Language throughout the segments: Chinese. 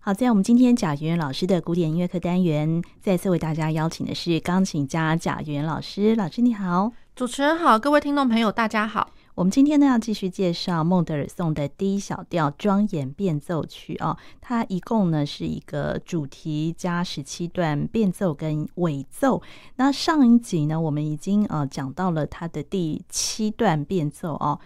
好，在我们今天贾圆圆老师的古典音乐课单元，再次为大家邀请的是钢琴家贾圆圆老师。老师你好，主持人好，各位听众朋友大家好。我们今天呢要继续介绍孟德尔颂的第一小调庄严变奏曲哦，它一共呢是一个主题加十七段变奏跟尾奏。那上一集呢，我们已经呃讲到了它的第七段变奏哦。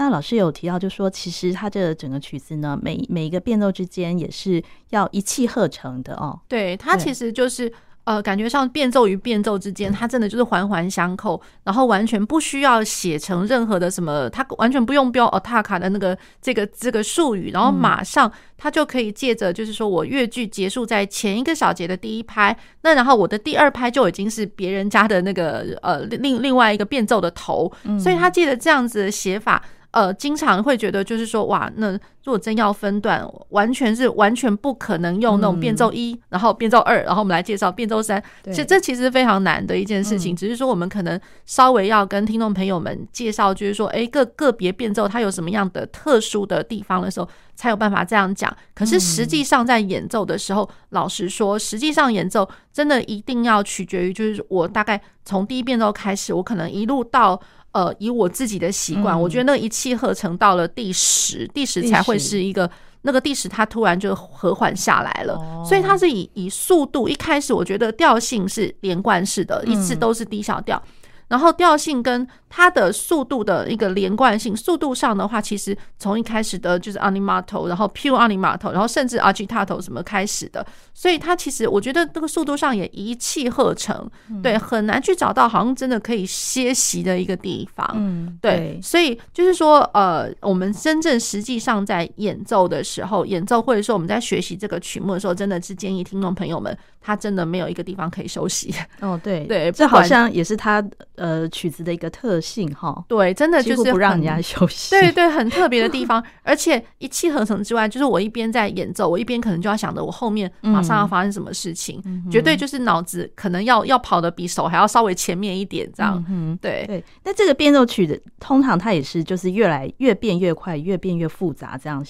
那老师有提到，就说其实它这整个曲子呢，每每一个变奏之间也是要一气呵成的哦。对，它其实就是。呃，感觉上变奏与变奏之间，它真的就是环环相扣，然后完全不需要写成任何的什么，它完全不用标 attack 的那个这个这个术语，然后马上它就可以借着就是说我乐句结束在前一个小节的第一拍，那然后我的第二拍就已经是别人家的那个呃另另外一个变奏的头，所以他借着这样子的写法。呃，经常会觉得就是说，哇，那如果真要分段，完全是完全不可能用那种变奏一，然后变奏二，然后我们来介绍变奏三。其实这其实非常难的一件事情，只是说我们可能稍微要跟听众朋友们介绍，就是说，哎，个个别变奏它有什么样的特殊的地方的时候，才有办法这样讲。可是实际上在演奏的时候，老实说，实际上演奏真的一定要取决于，就是我大概从第一变奏开始，我可能一路到。呃，以我自己的习惯，嗯、我觉得那一气呵成到了第十，第十才会是一个那个第十，它突然就和缓下来了。哦、所以它是以以速度，一开始我觉得调性是连贯式的，一直都是低小调。嗯然后调性跟它的速度的一个连贯性，速度上的话，其实从一开始的就是 animato，然后 pure animato，然后甚至 agitato 什么开始的，所以它其实我觉得这个速度上也一气呵成，对，很难去找到好像真的可以歇息的一个地方，嗯，对，所以就是说，呃，我们真正实际上在演奏的时候，演奏或者说我们在学习这个曲目的时候，真的是建议听众朋友们，他真的没有一个地方可以休息。哦，对 对，这好像也是他。呃，曲子的一个特性哈，对，真的就是不让人家休息，对对，很特别的地方，而且一气呵成之外，就是我一边在演奏，我一边可能就要想着我后面马上要发生什么事情，嗯、绝对就是脑子可能要要跑的比手还要稍微前面一点，这样，嗯，对。对。那这个变奏曲的，通常它也是就是越来越变越快，越变越复杂这样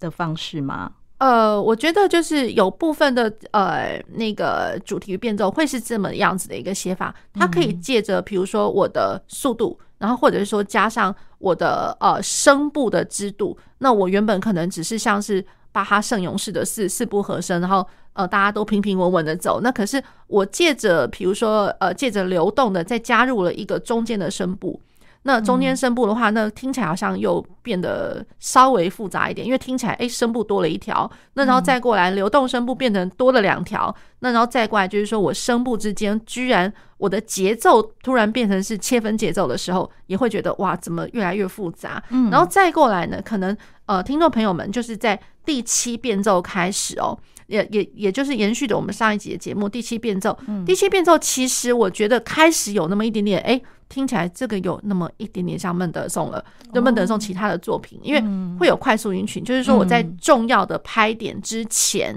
的方式吗？呃，我觉得就是有部分的呃那个主题变奏会是这么样子的一个写法，它可以借着比如说我的速度，然后或者是说加上我的呃声部的支度，那我原本可能只是像是巴哈圣咏式的四四部和声，然后呃大家都平平稳稳的走，那可是我借着比如说呃借着流动的再加入了一个中间的声部。那中间声部的话，那听起来好像又变得稍微复杂一点，因为听起来哎，声部多了一条，那然后再过来流动声部变成多了两条，那然后再过来就是说我声部之间居然我的节奏突然变成是切分节奏的时候，也会觉得哇，怎么越来越复杂？嗯，然后再过来呢，可能呃，听众朋友们就是在第七变奏开始哦，也也也就是延续着我们上一集的节目，第七变奏，第七变奏其实我觉得开始有那么一点点诶。听起来这个有那么一点点像孟德尔颂了，就孟德尔颂其他的作品，因为会有快速音群，就是说我在重要的拍点之前，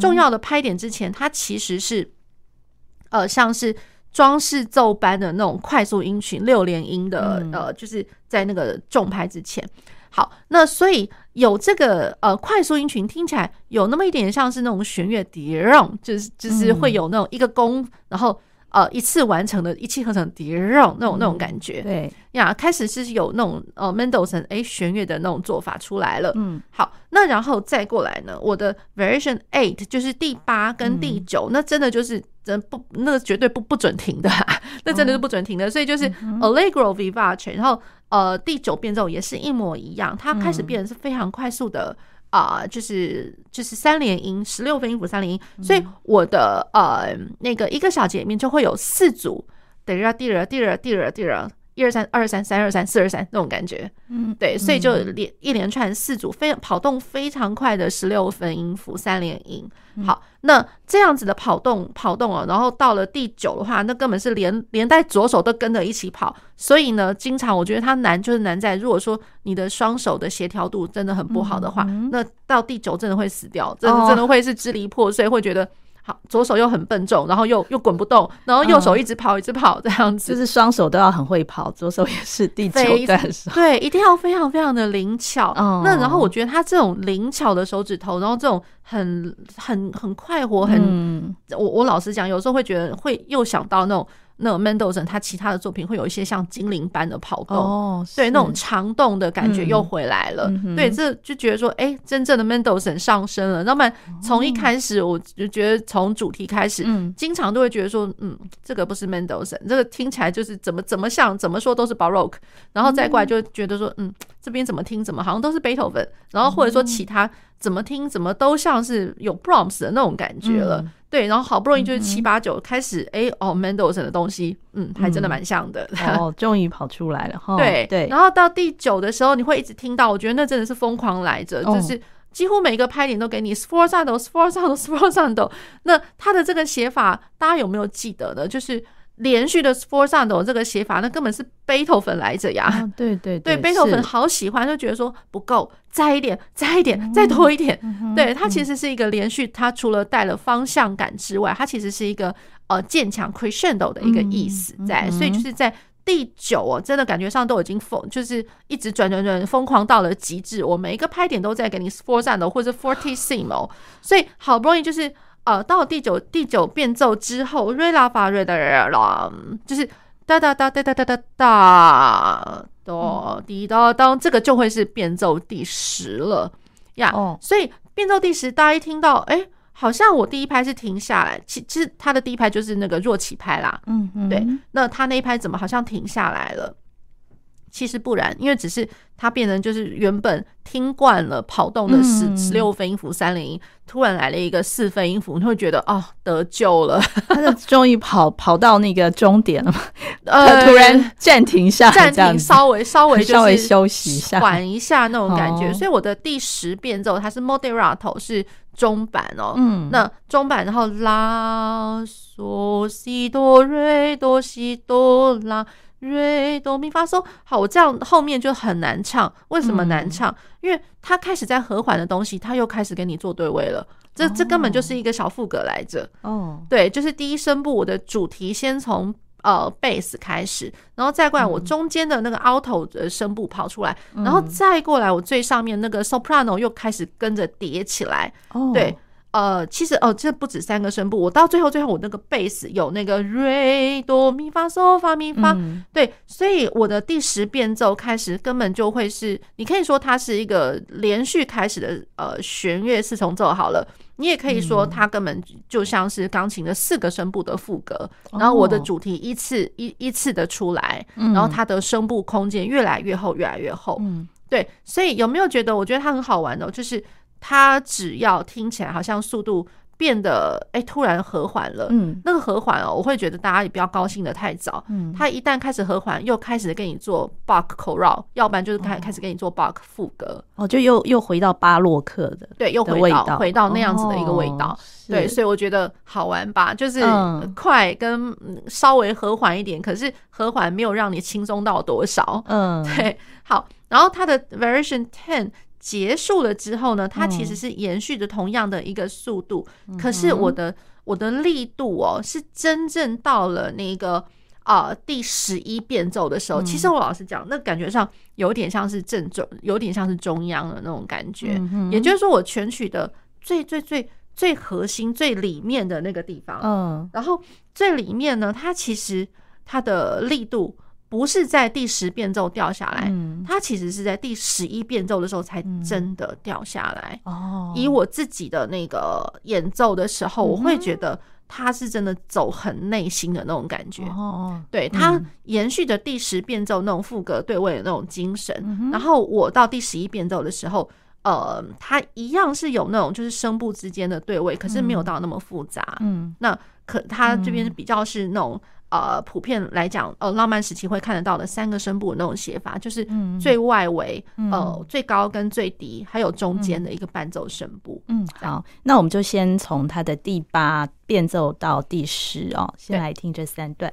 重要的拍点之前，它其实是呃像是装饰奏般的那种快速音群，六连音的呃，就是在那个重拍之前。好，那所以有这个呃快速音群，听起来有那么一点像是那种弦乐叠，就是就是会有那种一个弓，然后。呃，一次完成的一气呵成叠肉那种那种感觉，对。呀，开始是有那种呃 Mendelssohn 哎弦乐的那种做法出来了，嗯，好，那然后再过来呢，我的 Variation Eight 就是第八跟第九，那真的就是真不那个绝对不不准停的，那真的是不准停的，所以就是 Allegro Vivace，然后呃第九变奏也是一模一样，它开始变得是非常快速的。啊、呃，就是就是三连音，十六分音符三连音，所以我的呃那个一个小节里面就会有四组，滴啦滴啦滴啦滴啦滴啦，一二三二三三二三四二三那种感觉，嗯，对，所以就连一连串四组非跑动非常快的十六分音符三连音。好，那这样子的跑动跑动啊，然后到了第九的话，那根本是连连带左手都跟着一起跑。所以呢，经常我觉得它难就是难在，如果说你的双手的协调度真的很不好的话，那到第九真的会死掉，真的真的会是支离破碎，会觉得好，左手又很笨重，然后又又滚不动，然后右手一直跑一直跑这样子，就是双手都要很会跑，左手也是第九段手，对，一定要非常非常的灵巧。哦、那然后我觉得他这种灵巧的手指头，然后这种很很很快活，很、嗯、我我老实讲，有时候会觉得会又想到那种。那种 Mendelssohn 他其他的作品会有一些像精灵般的跑动，哦、对那种长动的感觉又回来了。嗯、对，这就觉得说，哎、欸，真正的 Mendelssohn 上升了。那么从一开始，我就觉得从主题开始，嗯，经常都会觉得说，嗯，这个不是 Mendelssohn，这个听起来就是怎么怎么像，怎么说都是 Baroque，然后再过来就觉得说，嗯，这边怎么听怎么好像都是贝多芬，然后或者说其他怎么听怎么都像是有 Brahms 的那种感觉了。嗯对，然后好不容易就是七八九开始，哎、嗯，哦，Mendelssohn 的东西，嗯，还真的蛮像的。嗯、哦，终于跑出来了哈。对对，然后到第九的时候，你会一直听到，我觉得那真的是疯狂来着，哦、就是几乎每一个拍点都给你 sforzando，sforzando，sforzando。那他的这个写法，大家有没有记得呢？就是。连续的 sforzando 这个写法，那根本是背头粉来着呀！哦、对对对，贝多芬好喜欢，就觉得说不够，再一点，再一点，嗯、再多一点。嗯、对，它其实是一个连续，它除了带了方向感之外，它其实是一个呃渐强 crescendo 的一个意思在，嗯、所以就是在第九哦，真的感觉上都已经疯，就是一直转转转，疯狂到了极致。我每一个拍点都在给你 sforzando 或者 fortissimo，所以好不容易就是。呃，到第九第九变奏之后，瑞拉发瑞的啦，就是哒哒哒哒哒哒哒哒，哆滴哒当，这个就会是变奏第十了呀。哦，所以变奏第十，大家一听到，哎，好像我第一拍是停下来，其其实他的第一拍就是那个弱起拍啦。嗯嗯，对，那他那一拍怎么好像停下来了？其实不然，因为只是它变成就是原本听惯了跑动的十十六分音符三连音，突然来了一个四分音符，你会觉得哦，得救了，他就终于跑跑到那个终点了嘛？呃，突然暂停下来，暂停，稍微稍微 稍微休息一下，缓一下那种感觉。所以我的第十变奏它是 Moderato 是中版哦，嗯，那中版然后拉嗦西哆瑞哆西哆拉。瑞哆咪发嗦，好，我这样后面就很难唱。为什么难唱？嗯、因为他开始在和缓的东西，他又开始跟你做对位了。这这根本就是一个小副歌来着。哦，对，就是第一声部，我的主题先从呃贝斯开始，然后再过来我中间的那个 alto 的声部跑出来，嗯、然后再过来我最上面那个 soprano 又开始跟着叠起来。哦，对。呃，其实哦，这不止三个声部，我到最后最后我那个贝斯有那个瑞哆咪发嗦发咪发，对，所以我的第十变奏开始根本就会是，你可以说它是一个连续开始的呃弦乐四重奏好了，你也可以说它根本就像是钢琴的四个声部的副歌，然后我的主题依次一依次的出来，然后它的声部空间越来越厚，越来越厚，嗯对，所以有没有觉得？我觉得它很好玩哦，就是。它只要听起来好像速度变得哎、欸、突然和缓了，嗯，那个和缓哦，我会觉得大家也不要高兴的太早，嗯，它一旦开始和缓，又开始跟你做 Bach 口绕，要不然就是开开始跟你做 Bach 副歌，哦，就又又回到巴洛克的，对，又回到回到那样子的一个味道，哦、对，所以我觉得好玩吧，就是快跟稍微和缓一点，可是和缓没有让你轻松到多少，嗯，对，好，然后它的 Variation Ten。结束了之后呢，它其实是延续着同样的一个速度，嗯、可是我的我的力度哦，是真正到了那个啊、呃、第十一变奏的时候，嗯、其实我老实讲，那感觉上有点像是正中，有点像是中央的那种感觉。嗯、也就是说，我全曲的最最最最核心、最里面的那个地方，嗯，然后最里面呢，它其实它的力度。不是在第十变奏掉下来，嗯，它其实是在第十一变奏的时候才真的掉下来。哦，以我自己的那个演奏的时候，我会觉得它是真的走很内心的那种感觉。哦，对，它延续着第十变奏那种副歌对位的那种精神。然后我到第十一变奏的时候，呃，它一样是有那种就是声部之间的对位，可是没有到那么复杂。嗯，那可它这边比较是那种。呃，普遍来讲，呃，浪漫时期会看得到的三个声部那种写法，就是最外围，嗯、呃，最高跟最低，还有中间的一个伴奏声部。嗯，好，那我们就先从它的第八变奏到第十哦，先来听这三段。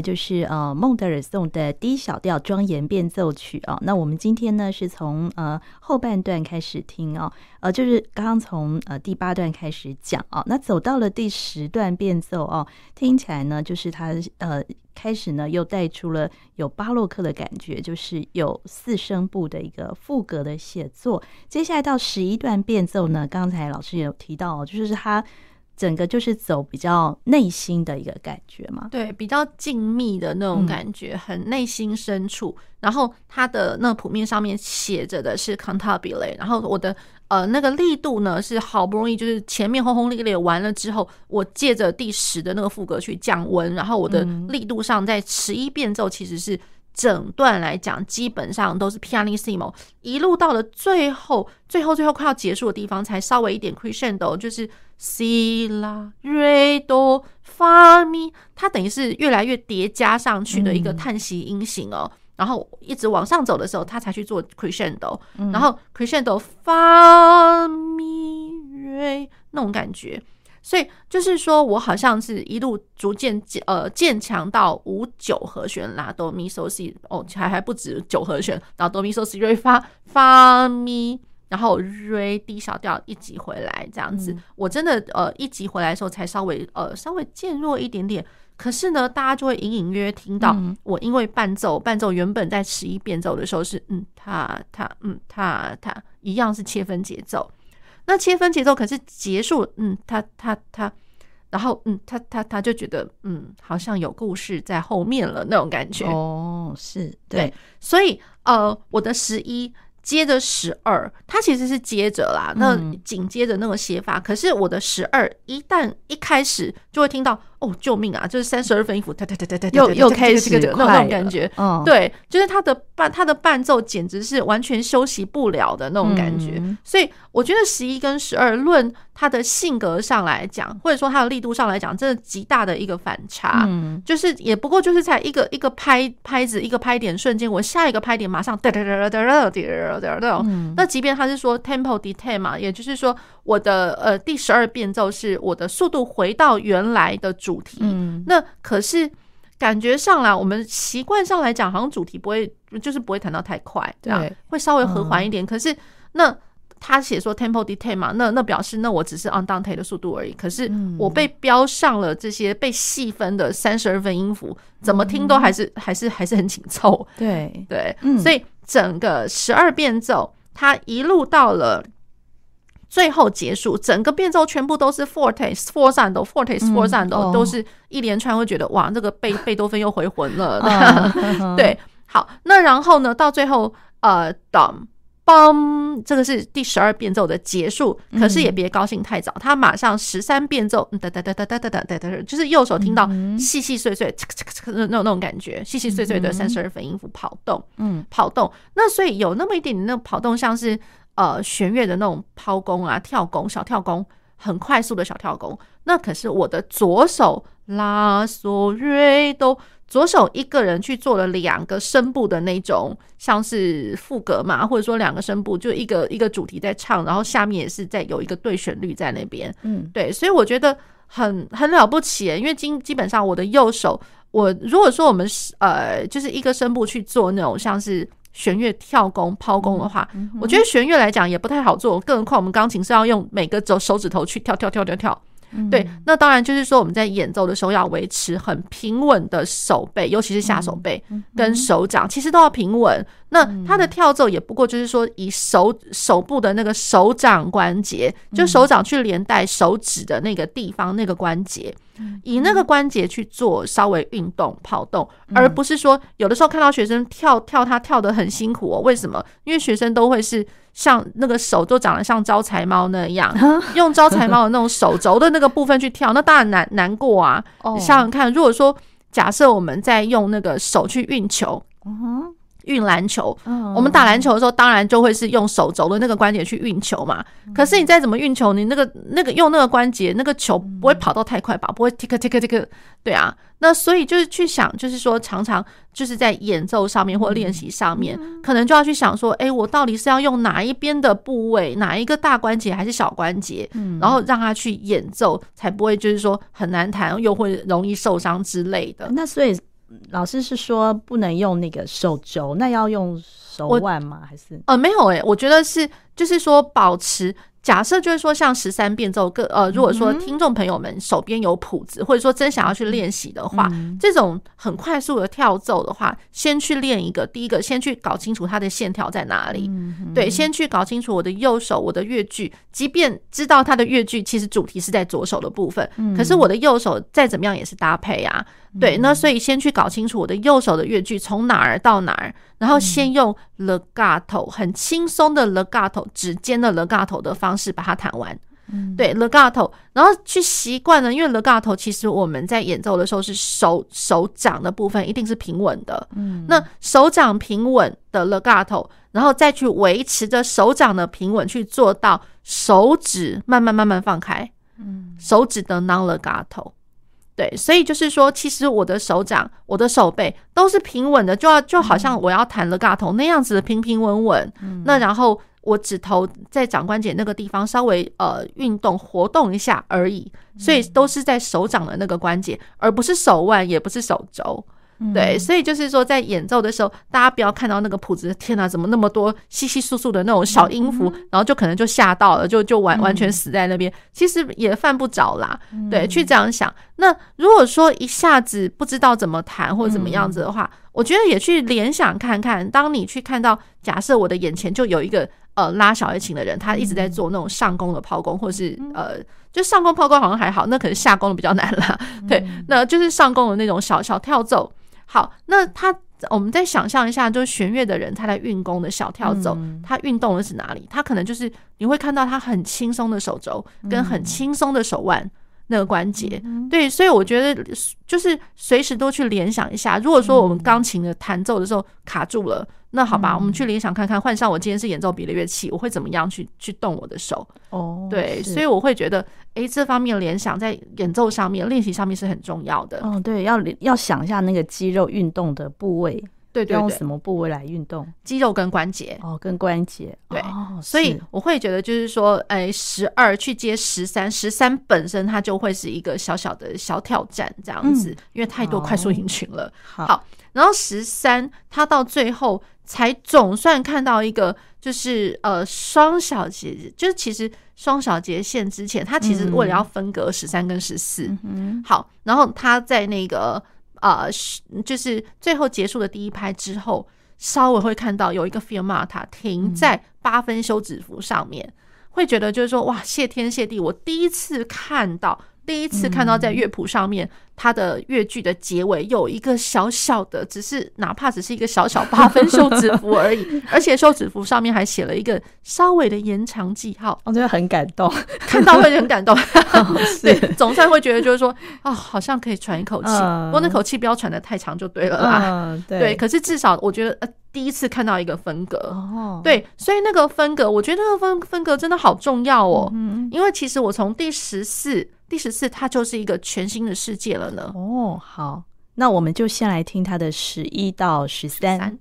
就是呃孟德尔颂的 D 小调庄严变奏曲哦。那我们今天呢是从呃后半段开始听哦，呃就是刚刚从呃第八段开始讲哦，那走到了第十段变奏哦，听起来呢就是它呃开始呢又带出了有巴洛克的感觉，就是有四声部的一个赋格的写作。接下来到十一段变奏呢，刚才老师也有提到，就是它。整个就是走比较内心的一个感觉嘛，对，比较静谧的那种感觉，嗯、很内心深处。然后它的那谱面上面写着的是 cantabile，然后我的呃那个力度呢是好不容易就是前面轰轰烈烈完了之后，我借着第十的那个副歌去降温，然后我的力度上在十一变奏其实是。整段来讲，基本上都是 pianissimo，一路到了最后，最后最后快要结束的地方，才稍微一点 crescendo，就是 si la re do fa mi，它等于是越来越叠加上去的一个叹息音型哦。嗯、然后一直往上走的时候，它才去做 crescendo，、嗯、然后 crescendo fa mi re 那种感觉。所以就是说，我好像是一路逐渐呃渐强到五九和弦啦，哆咪嗦西哦，还还不止九和弦，然后哆咪嗦西瑞发发咪，然后瑞低小调一级回来这样子。我真的呃一级回来的时候才稍微呃稍微渐弱一点点，可是呢，大家就会隐隐约约听到我因为伴奏伴奏原本在十一变奏的时候是嗯他他嗯他他一样是切分节奏。那切分节奏可是结束，嗯，他他他，然后嗯，他他他就觉得嗯，好像有故事在后面了那种感觉哦，是对，对，所以呃，我的十一。接着十二，它其实是接着啦，那紧接着那个写法。可是我的十二一旦一开始就会听到哦，救命啊！就是三十二分音符，哒哒哒哒哒，又又开始那种感觉。嗯，对，就是他的伴，他的伴奏简直是完全休息不了的那种感觉。所以我觉得十一跟十二，论他的性格上来讲，或者说他的力度上来讲，真的极大的一个反差。嗯，就是也不过就是在一个一个拍拍子，一个拍点瞬间，我下一个拍点马上哒哒哒哒哒哒。嗯、那即便他是说 tempo d e t a i 嘛，也就是说我的呃第十二变奏是我的速度回到原来的主题。嗯、那可是感觉上来，我们习惯上来讲，好像主题不会就是不会弹到太快，对，会稍微和缓一点。嗯、可是那他写说 tempo detail 嘛，那那表示那我只是 on down t 的速度而已。可是我被标上了这些被细分的三十二分音符，怎么听都还是、嗯、还是还是很紧凑。对对，所以。整个十二变奏，它一路到了最后结束，整个变奏全部都是 forte sforzando forte sforzando，都是一连串，会觉得哇，这个贝贝多芬又回魂了。对，好，那然后呢，到最后呃，当。嘣，这个是第十二变奏的结束，可是也别高兴太早，他马上十三变奏，哒哒哒哒哒哒哒哒，就是右手听到细细碎碎，那那种感觉，细细碎碎的三十二分音符跑动，嗯，跑动。那所以有那么一点点那跑动，像是呃弦乐的那种抛弓啊、跳弓、小跳弓，很快速的小跳弓。那可是我的左手拉索瑞哆。左手一个人去做了两个声部的那种，像是副格嘛，或者说两个声部，就一个一个主题在唱，然后下面也是在有一个对旋律在那边，嗯，对，所以我觉得很很了不起，因为基基本上我的右手，我如果说我们是呃就是一个声部去做那种像是弦乐跳弓抛弓的话，我觉得弦乐来讲也不太好做，更何况我们钢琴是要用每个手手指头去跳跳跳跳跳。对，那当然就是说我们在演奏的时候要维持很平稳的手背，尤其是下手背跟手掌，其实都要平稳。那它的跳奏也不过就是说以手手部的那个手掌关节，就手掌去连带手指的那个地方那个关节，以那个关节去做稍微运动跑动，而不是说有的时候看到学生跳跳他跳得很辛苦哦。为什么？因为学生都会是。像那个手都长得像招财猫那样，用招财猫的那种手肘的那个部分去跳，那当然难难过啊。你想想看，如果说假设我们在用那个手去运球，运篮球，我们打篮球的时候，当然就会是用手肘的那个关节去运球嘛。可是你再怎么运球，你那个那个用那个关节，那个球不会跑到太快吧？不会 tick tick tick，对啊。那所以就是去想，就是说常常就是在演奏上面或练习上面，可能就要去想说，哎，我到底是要用哪一边的部位，哪一个大关节还是小关节，然后让他去演奏，才不会就是说很难弹，又会容易受伤之类的。那所以老师是说不能用那个手肘，那要用手腕吗？还是呃没有诶、欸，我觉得是就是说保持。假设就是说，像十三变奏，个呃，如果说听众朋友们手边有谱子，或者说真想要去练习的话，这种很快速的跳奏的话，先去练一个。第一个，先去搞清楚它的线条在哪里。对，先去搞清楚我的右手，我的乐句，即便知道它的乐句其实主题是在左手的部分，可是我的右手再怎么样也是搭配啊。对，那所以先去搞清楚我的右手的乐句从哪儿到哪儿，然后先用 legato 很轻松的 legato 指尖的 legato 的方式把它弹完。对 legato，然后去习惯了，因为 legato 其实我们在演奏的时候是手手掌的部分一定是平稳的。嗯，那手掌平稳的 legato，然后再去维持着手掌的平稳，去做到手指慢慢慢慢放开。嗯，手指的 non legato。对，所以就是说，其实我的手掌、我的手背都是平稳的，就要就好像我要弹 legato 那样子的平平稳稳。嗯、那然后我指头在掌关节那个地方稍微呃运动活动一下而已，所以都是在手掌的那个关节，而不是手腕，也不是手肘。对，所以就是说，在演奏的时候，大家不要看到那个谱子，天哪，怎么那么多稀稀疏疏的那种小音符，然后就可能就吓到了，就就完完全死在那边。其实也犯不着啦。对，去这样想。那如果说一下子不知道怎么弹或者怎么样子的话，我觉得也去联想看看。当你去看到，假设我的眼前就有一个呃拉小提琴的人，他一直在做那种上弓的抛弓，或是呃就上弓抛弓好像还好，那可能下弓的比较难啦。对，那就是上弓的那种小小跳奏。好，那他我们再想象一下，就是弦乐的人他在运弓的小跳走，他运动的是哪里？他可能就是你会看到他很轻松的手肘跟很轻松的手腕那个关节。对，所以我觉得就是随时都去联想一下，如果说我们钢琴的弹奏的时候卡住了。那好吧，我们去联想看看，换上我今天是演奏别的乐器，我会怎么样去去动我的手？哦，对，所以我会觉得，哎，这方面联想在演奏上面、练习上面是很重要的。哦，对，要要想一下那个肌肉运动的部位，对，对，对，用什么部位来运动？肌肉跟关节。哦，跟关节。对，所以我会觉得就是说，哎，十二去接十三，十三本身它就会是一个小小的小挑战这样子，因为太多快速引群了。好，然后十三，它到最后。才总算看到一个，就是呃双小节，就是其实双小节线之前，它其实为了要分隔十三跟十四，嗯，好，然后他在那个呃，就是最后结束的第一拍之后，稍微会看到有一个 fermata 停在八分休止符上面，会觉得就是说哇，谢天谢地，我第一次看到。第一次看到在乐谱上面，它的乐句的结尾有一个小小的，只是哪怕只是一个小小八分休止符而已，而且休止符上面还写了一个稍微的延长记号，我觉得很感动，看到会很感动。对，总算会觉得就是说啊，好像可以喘一口气，不过那口气不要喘得太长就对了啦。对，可是至少我觉得呃，第一次看到一个分隔，对，所以那个分隔，我觉得那个分分隔真的好重要哦，因为其实我从第十四。第十次，它就是一个全新的世界了呢。哦，好，那我们就先来听它的十一到十三。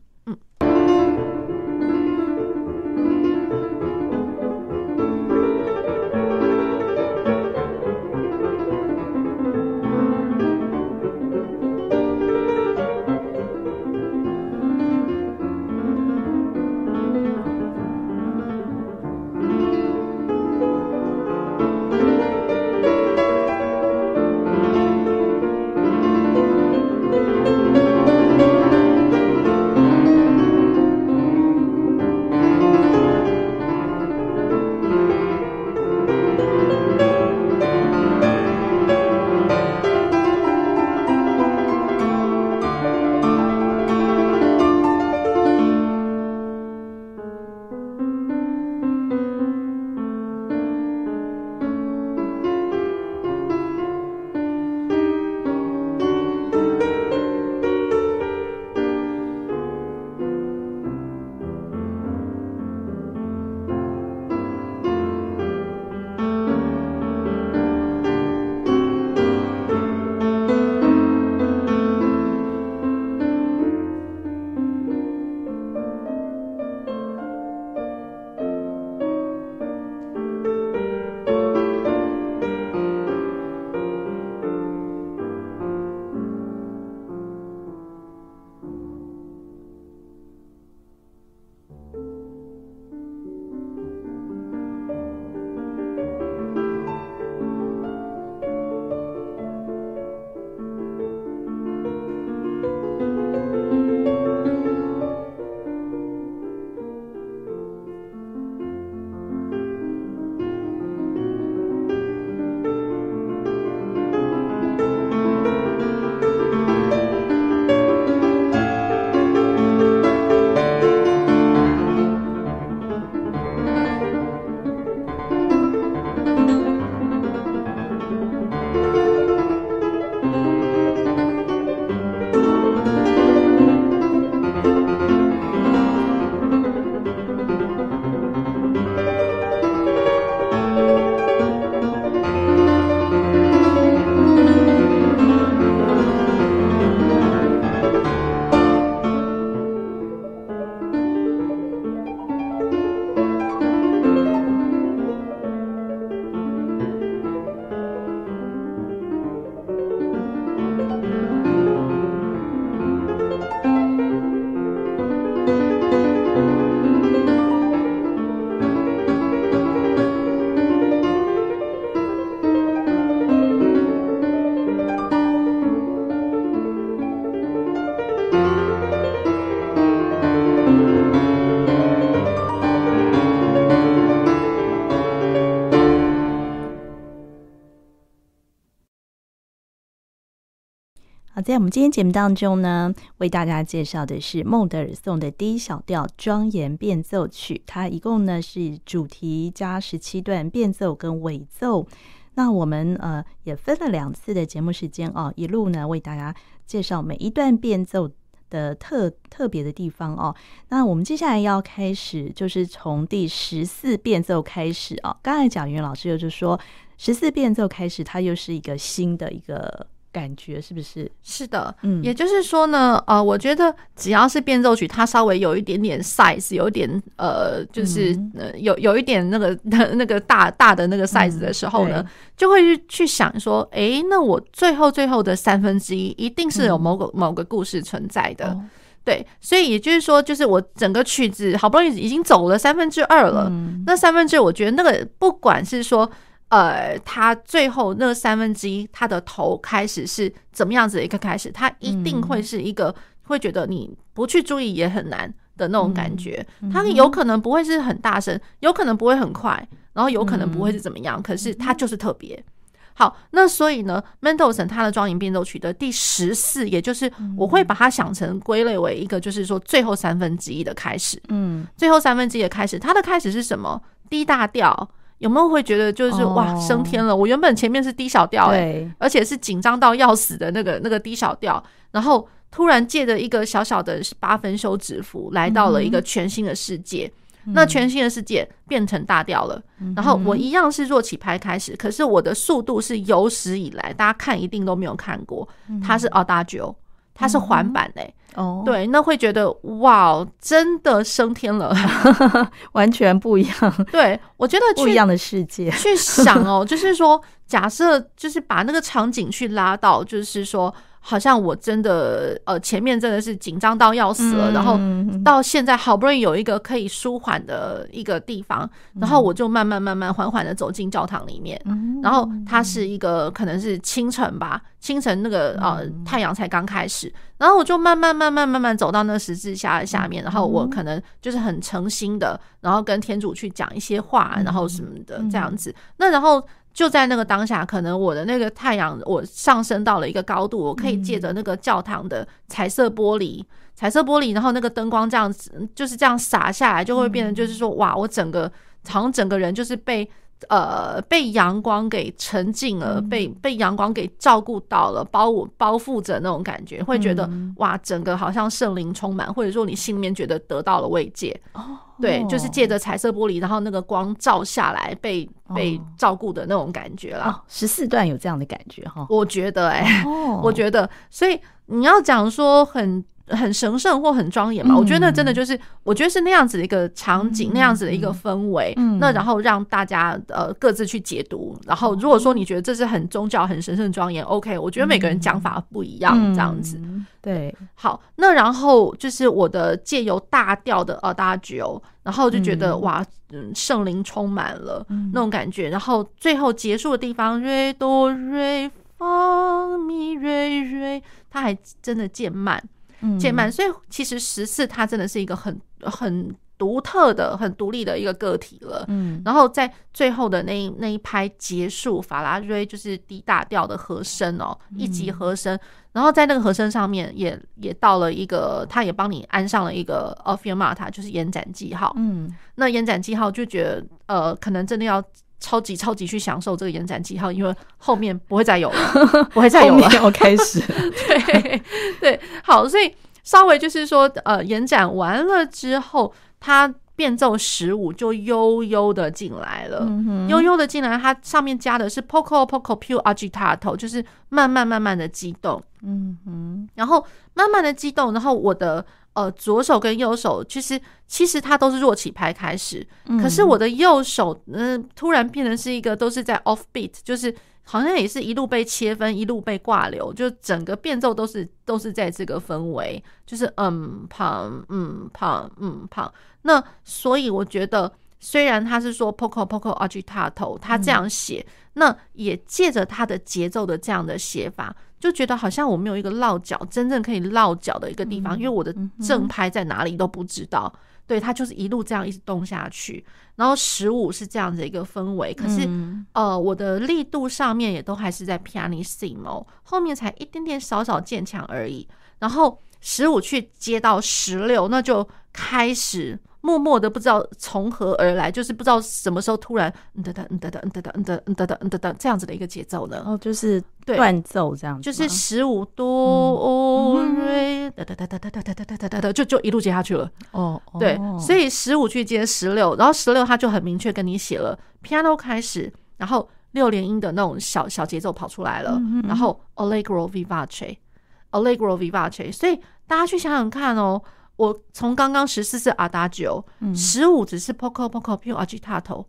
在我们今天节目当中呢，为大家介绍的是孟德尔颂的第一小调庄严变奏曲，它一共呢是主题加十七段变奏跟尾奏。那我们呃也分了两次的节目时间哦，一路呢为大家介绍每一段变奏的特特别的地方哦。那我们接下来要开始，就是从第十四变奏开始哦。刚才蒋云老师就是说，十四变奏开始，它又是一个新的一个。感觉是不是？是的，嗯，也就是说呢，呃，我觉得只要是变奏曲，它稍微有一点点 size，有一点呃，就是、嗯、呃，有有一点那个 那个大大的那个 size 的时候呢，嗯、就会去想说，哎、欸，那我最后最后的三分之一一定是有某个、嗯、某个故事存在的，哦、对，所以也就是说，就是我整个曲子好不容易已经走了三分之二了，嗯、那三分之二，我觉得那个不管是说。呃，他最后那三分之一，他的头开始是怎么样子的一个开始？他一定会是一个会觉得你不去注意也很难的那种感觉。他有可能不会是很大声，有可能不会很快，然后有可能不会是怎么样。可是他就是特别好。那所以呢，Mendelssohn 他的庄严变奏曲的第十四，也就是我会把它想成归类为一个，就是说最后三分之一的开始。嗯，最后三分之一的开始，它的开始是什么？D 大调。有没有会觉得就是哇升天了？我原本前面是低小调哎，而且是紧张到要死的那个那个低小调，然后突然借着一个小小的八分休止符，来到了一个全新的世界。那全新的世界变成大调了，然后我一样是弱起拍开始，可是我的速度是有史以来大家看一定都没有看过，它是 Adagio，它是环版嘞。哦，对，那会觉得哇，真的升天了，完全不一样。对，我觉得不一样的世界。去想哦，就是说，假设就是把那个场景去拉到，就是说。好像我真的呃，前面真的是紧张到要死了，然后到现在好不容易有一个可以舒缓的一个地方，然后我就慢慢慢慢缓缓的走进教堂里面，然后它是一个可能是清晨吧，清晨那个呃太阳才刚开始，然后我就慢慢慢慢慢慢走到那个十字架下面，然后我可能就是很诚心的，然后跟天主去讲一些话，然后什么的这样子，那然后。就在那个当下，可能我的那个太阳，我上升到了一个高度，我可以借着那个教堂的彩色玻璃，彩色玻璃，然后那个灯光这样子，就是这样洒下来，就会变成就是说，哇，我整个好像整个人就是被。呃，被阳光给沉浸了，被被阳光给照顾到了，包我包覆着那种感觉，会觉得哇，整个好像圣灵充满，或者说你心里面觉得得到了慰藉。哦，对，就是借着彩色玻璃，然后那个光照下来，被被照顾的那种感觉啦。十四段有这样的感觉哈，我觉得哎，我觉得，所以你要讲说很。很神圣或很庄严嘛？我觉得那真的就是，我觉得是那样子的一个场景，那样子的一个氛围。那然后让大家呃各自去解读。然后如果说你觉得这是很宗教、很神圣、庄严，OK，我觉得每个人讲法不一样，这样子。对，好，那然后就是我的借由大调的 Adagio，然后就觉得哇，嗯，圣灵充满了那种感觉。然后最后结束的地方，Re Do Re Fa Mi Re Re，它还真的渐慢。渐慢，所以其实十四它真的是一个很很独特的、很独立的一个个体了。嗯，然后在最后的那一那一拍结束，法拉瑞就是低大调的和声哦，一级和声。然后在那个和声上面也也到了一个，他也帮你安上了一个 affirmata，就是延展记号。嗯，那延展记号就觉得呃，可能真的要。超级超级去享受这个延展记号，因为后面不会再有了，不会再有了，要开始。对对，好，所以稍微就是说，呃，延展完了之后，它变奏十五就悠悠的进来了，嗯、悠悠的进来，它上面加的是 poco poco più agitato，就是慢慢慢慢的激动，嗯哼，然后慢慢的激动，然后我的。呃，左手跟右手其实其实它都是弱起拍开始，可是我的右手嗯、呃，突然变成是一个都是在 off beat，就是好像也是一路被切分，一路被挂流，就整个变奏都是都是在这个氛围，就是嗯胖嗯胖嗯胖。那所以我觉得，虽然他是说 poco poco agitato，他这样写，嗯、那也借着他的节奏的这样的写法。就觉得好像我没有一个落脚，真正可以落脚的一个地方，因为我的正拍在哪里都不知道。对，它就是一路这样一直动下去。然后十五是这样的一个氛围，可是、嗯、呃，我的力度上面也都还是在 pianissimo，后面才一点点少少渐强而已。然后十五去接到十六，那就开始。默默的不知道从何而来，就是不知道什么时候突然嗯哒哒嗯哒哒嗯哒哒嗯哒嗯哒哒嗯哒哒这样子的一个节奏呢？哦，就是断奏这样子，就是十五哆瑞哒哒哒哒哒哒哒哒哒哒，就就一路接下去了。哦，对，所以十五去接十六，然后十六他就很明确跟你写了 piano 开始，然后六连音的那种小小节奏跑出来了，然后 allegro vivace，allegro vivace，所以大家去想想看哦。我从刚刚十四是 Adagio，十五只是 poco poco più agitato，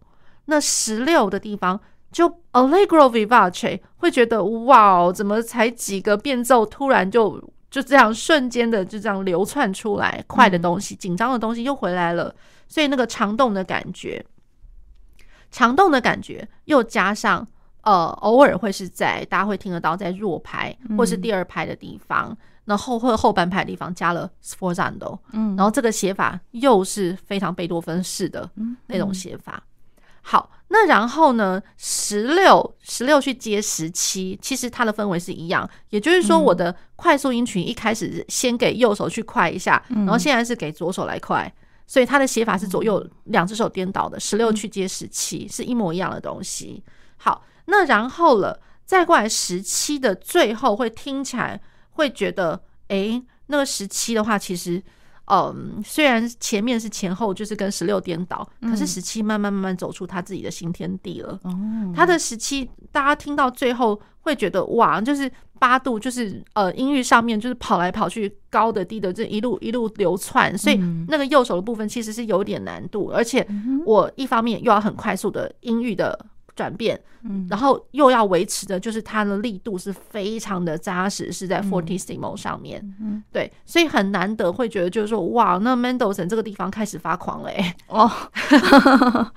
那十六的地方就 Allegro vivace，会觉得哇，怎么才几个变奏，突然就就这样瞬间的就这样流窜出来，快的东西、紧张的东西又回来了，所以那个长动的感觉，长动的感觉又加上呃，偶尔会是在大家会听得到在弱拍或是第二拍的地方。那后或后半拍的地方加了 sforzando，嗯，然后这个写法又是非常贝多芬式的那种写法。好，那然后呢，十六十六去接十七，其实它的氛围是一样，也就是说，我的快速音群一开始先给右手去快一下，然后现在是给左手来快，所以它的写法是左右两只手颠倒的，十六去接十七是一模一样的东西。好，那然后了，再过来十七的最后会听起来。会觉得，哎、欸，那个十七的话，其实，嗯，虽然前面是前后就是跟十六颠倒，可是十七慢慢慢慢走出他自己的新天地了。嗯、他的十七，大家听到最后会觉得，哇，就是八度，就是呃，音域上面就是跑来跑去，高的低的，这一路一路流窜，所以那个右手的部分其实是有点难度，而且我一方面又要很快速的音域的。转变，嗯，然后又要维持的，就是它的力度是非常的扎实，是在 fortissimo 上面，嗯，对，所以很难得会觉得，就是说，哇，那 Mendelssohn 这个地方开始发狂了，哎，哦，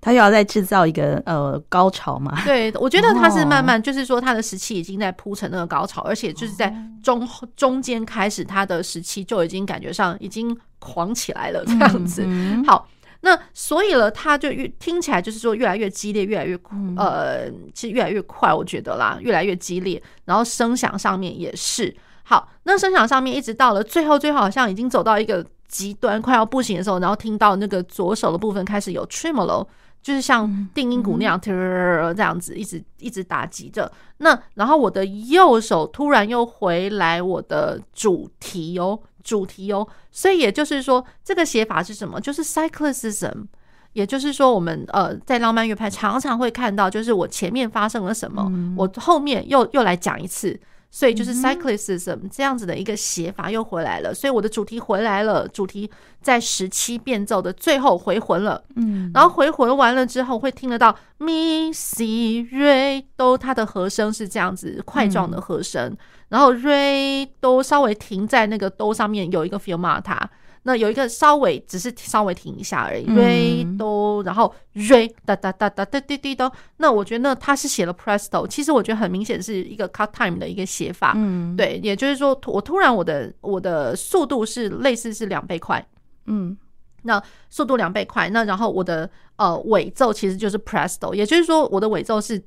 他又要再制造一个呃高潮嘛？对，我觉得他是慢慢，就是说他的时期已经在铺成那个高潮，而且就是在中中间开始，他的时期就已经感觉上已经狂起来了，这样子，好。那所以了，他就越听起来就是说越来越激烈，越来越呃，其实越来越快，我觉得啦，越来越激烈。然后声响上面也是好，那声响上面一直到了最后，最后好像已经走到一个极端，快要不行的时候，然后听到那个左手的部分开始有 tremolo，就是像定音鼓那样，这样子一直一直打击着。那然后我的右手突然又回来我的主题哦。主题哦，所以也就是说，这个写法是什么？就是 cyclicism，也就是说，我们呃在浪漫乐派常常会看到，就是我前面发生了什么，嗯、我后面又又来讲一次。所以就是 cyclicism 这样子的一个写法又回来了，所以我的主题回来了，主题在十七变奏的最后回魂了，嗯，然后回魂完了之后会听得到咪西瑞哆，它的和声是这样子块状的和声，然后瑞哆稍微停在那个哆上面有一个 fermata。那有一个稍微只是稍微停一下而已，re do，然后 re 哒哒哒哒哒滴滴哆。那我觉得那他是写了 presto，其实我觉得很明显是一个 cut time 的一个写法。嗯，对，也就是说我突然我的我的速度是类似是两倍快。嗯，那速度两倍快，那然后我的呃尾奏其实就是 presto，也就是说我的尾奏是。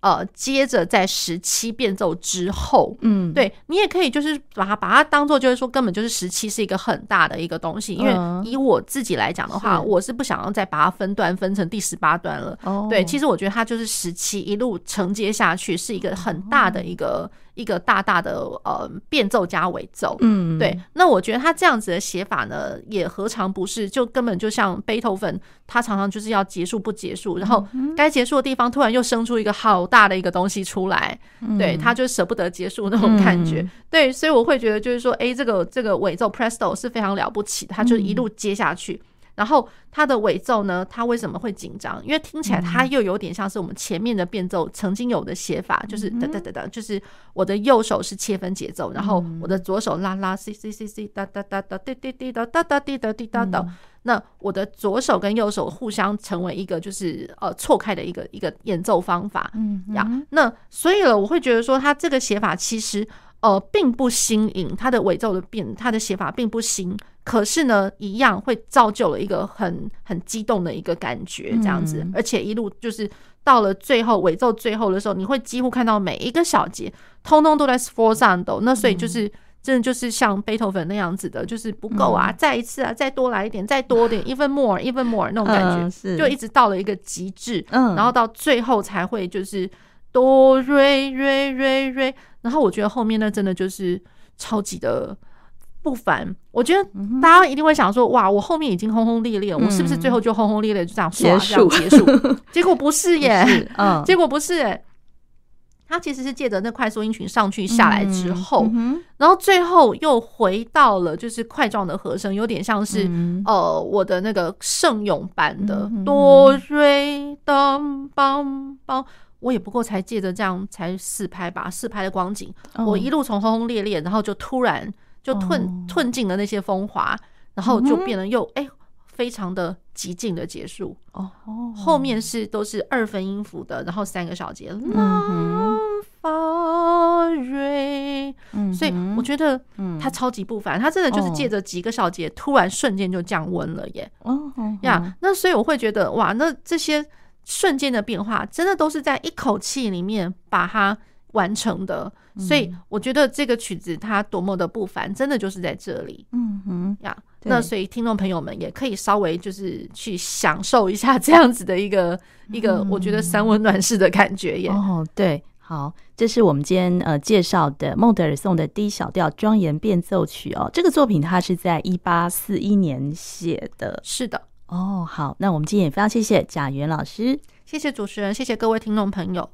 呃，接着在十七变奏之后，嗯，对，你也可以就是把它把它当做就是说根本就是十七是一个很大的一个东西，因为以我自己来讲的话，我是不想要再把它分段分成第十八段了。对，其实我觉得它就是十七一路承接下去是一个很大的一个。一个大大的呃变奏加尾奏，嗯，对。那我觉得他这样子的写法呢，也何尝不是就根本就像贝多芬，他常常就是要结束不结束，然后该结束的地方突然又生出一个好大的一个东西出来，对，他就舍不得结束那种感觉。对，所以我会觉得就是说，哎，这个这个尾奏 Presto 是非常了不起的，他就一路接下去。然后它的尾奏呢，它为什么会紧张？因为听起来它又有点像是我们前面的变奏曾经有的写法，就是哒哒哒哒，就是我的右手是切分节奏，然后我的左手拉拉 C C C C 哒哒哒哒滴滴滴哒哒哒滴哒滴哒哒。那我的左手跟右手互相成为一个就是呃错开的一个一个演奏方法。嗯呀，那所以了，我会觉得说它这个写法其实呃并不新颖，它的尾奏的变，它的写法并不新。可是呢，一样会造就了一个很很激动的一个感觉，这样子，嗯、而且一路就是到了最后尾奏最后的时候，你会几乎看到每一个小节，通通都在 sforzando。那所以就是、嗯、真的就是像贝多芬那样子的，就是不够啊，嗯、再一次啊，再多来一点，再多点，even more，even more 那种感觉，就一直到了一个极致，嗯，然后到最后才会就是哆瑞瑞瑞瑞，然后我觉得后面那真的就是超级的。不凡，我觉得大家一定会想说：“哇，我后面已经轰轰烈烈，我是不是最后就轰轰烈烈就这样结束？结束？结果不是耶，嗯，结果不是耶。他其实是借着那快速音群上去下来之后，然后最后又回到了就是块状的和声，有点像是呃我的那个圣咏版的哆瑞当邦邦。我也不过才借着这样才四拍吧，四拍的光景，我一路从轰轰烈烈，然后就突然。就褪褪尽了那些风华，然后就变得又哎、欸，非常的极尽的结束。哦，后面是都是二分音符的，然后三个小节，拉发瑞。所以我觉得他超级不凡，他真的就是借着几个小节，突然瞬间就降温了耶。哦呀，那所以我会觉得哇，那这些瞬间的变化，真的都是在一口气里面把它。完成的，所以我觉得这个曲子它多么的不凡，真的就是在这里。嗯哼呀，那所以听众朋友们也可以稍微就是去享受一下这样子的一个一个，我觉得三温暖式的感觉耶。哦，对，好，这是我们今天呃介绍的孟德尔颂的 D 小调庄严变奏曲哦。这个作品它是在一八四一年写的。是的。哦，好，那我们今天也非常谢谢贾元老师，谢谢主持人，谢谢各位听众朋友。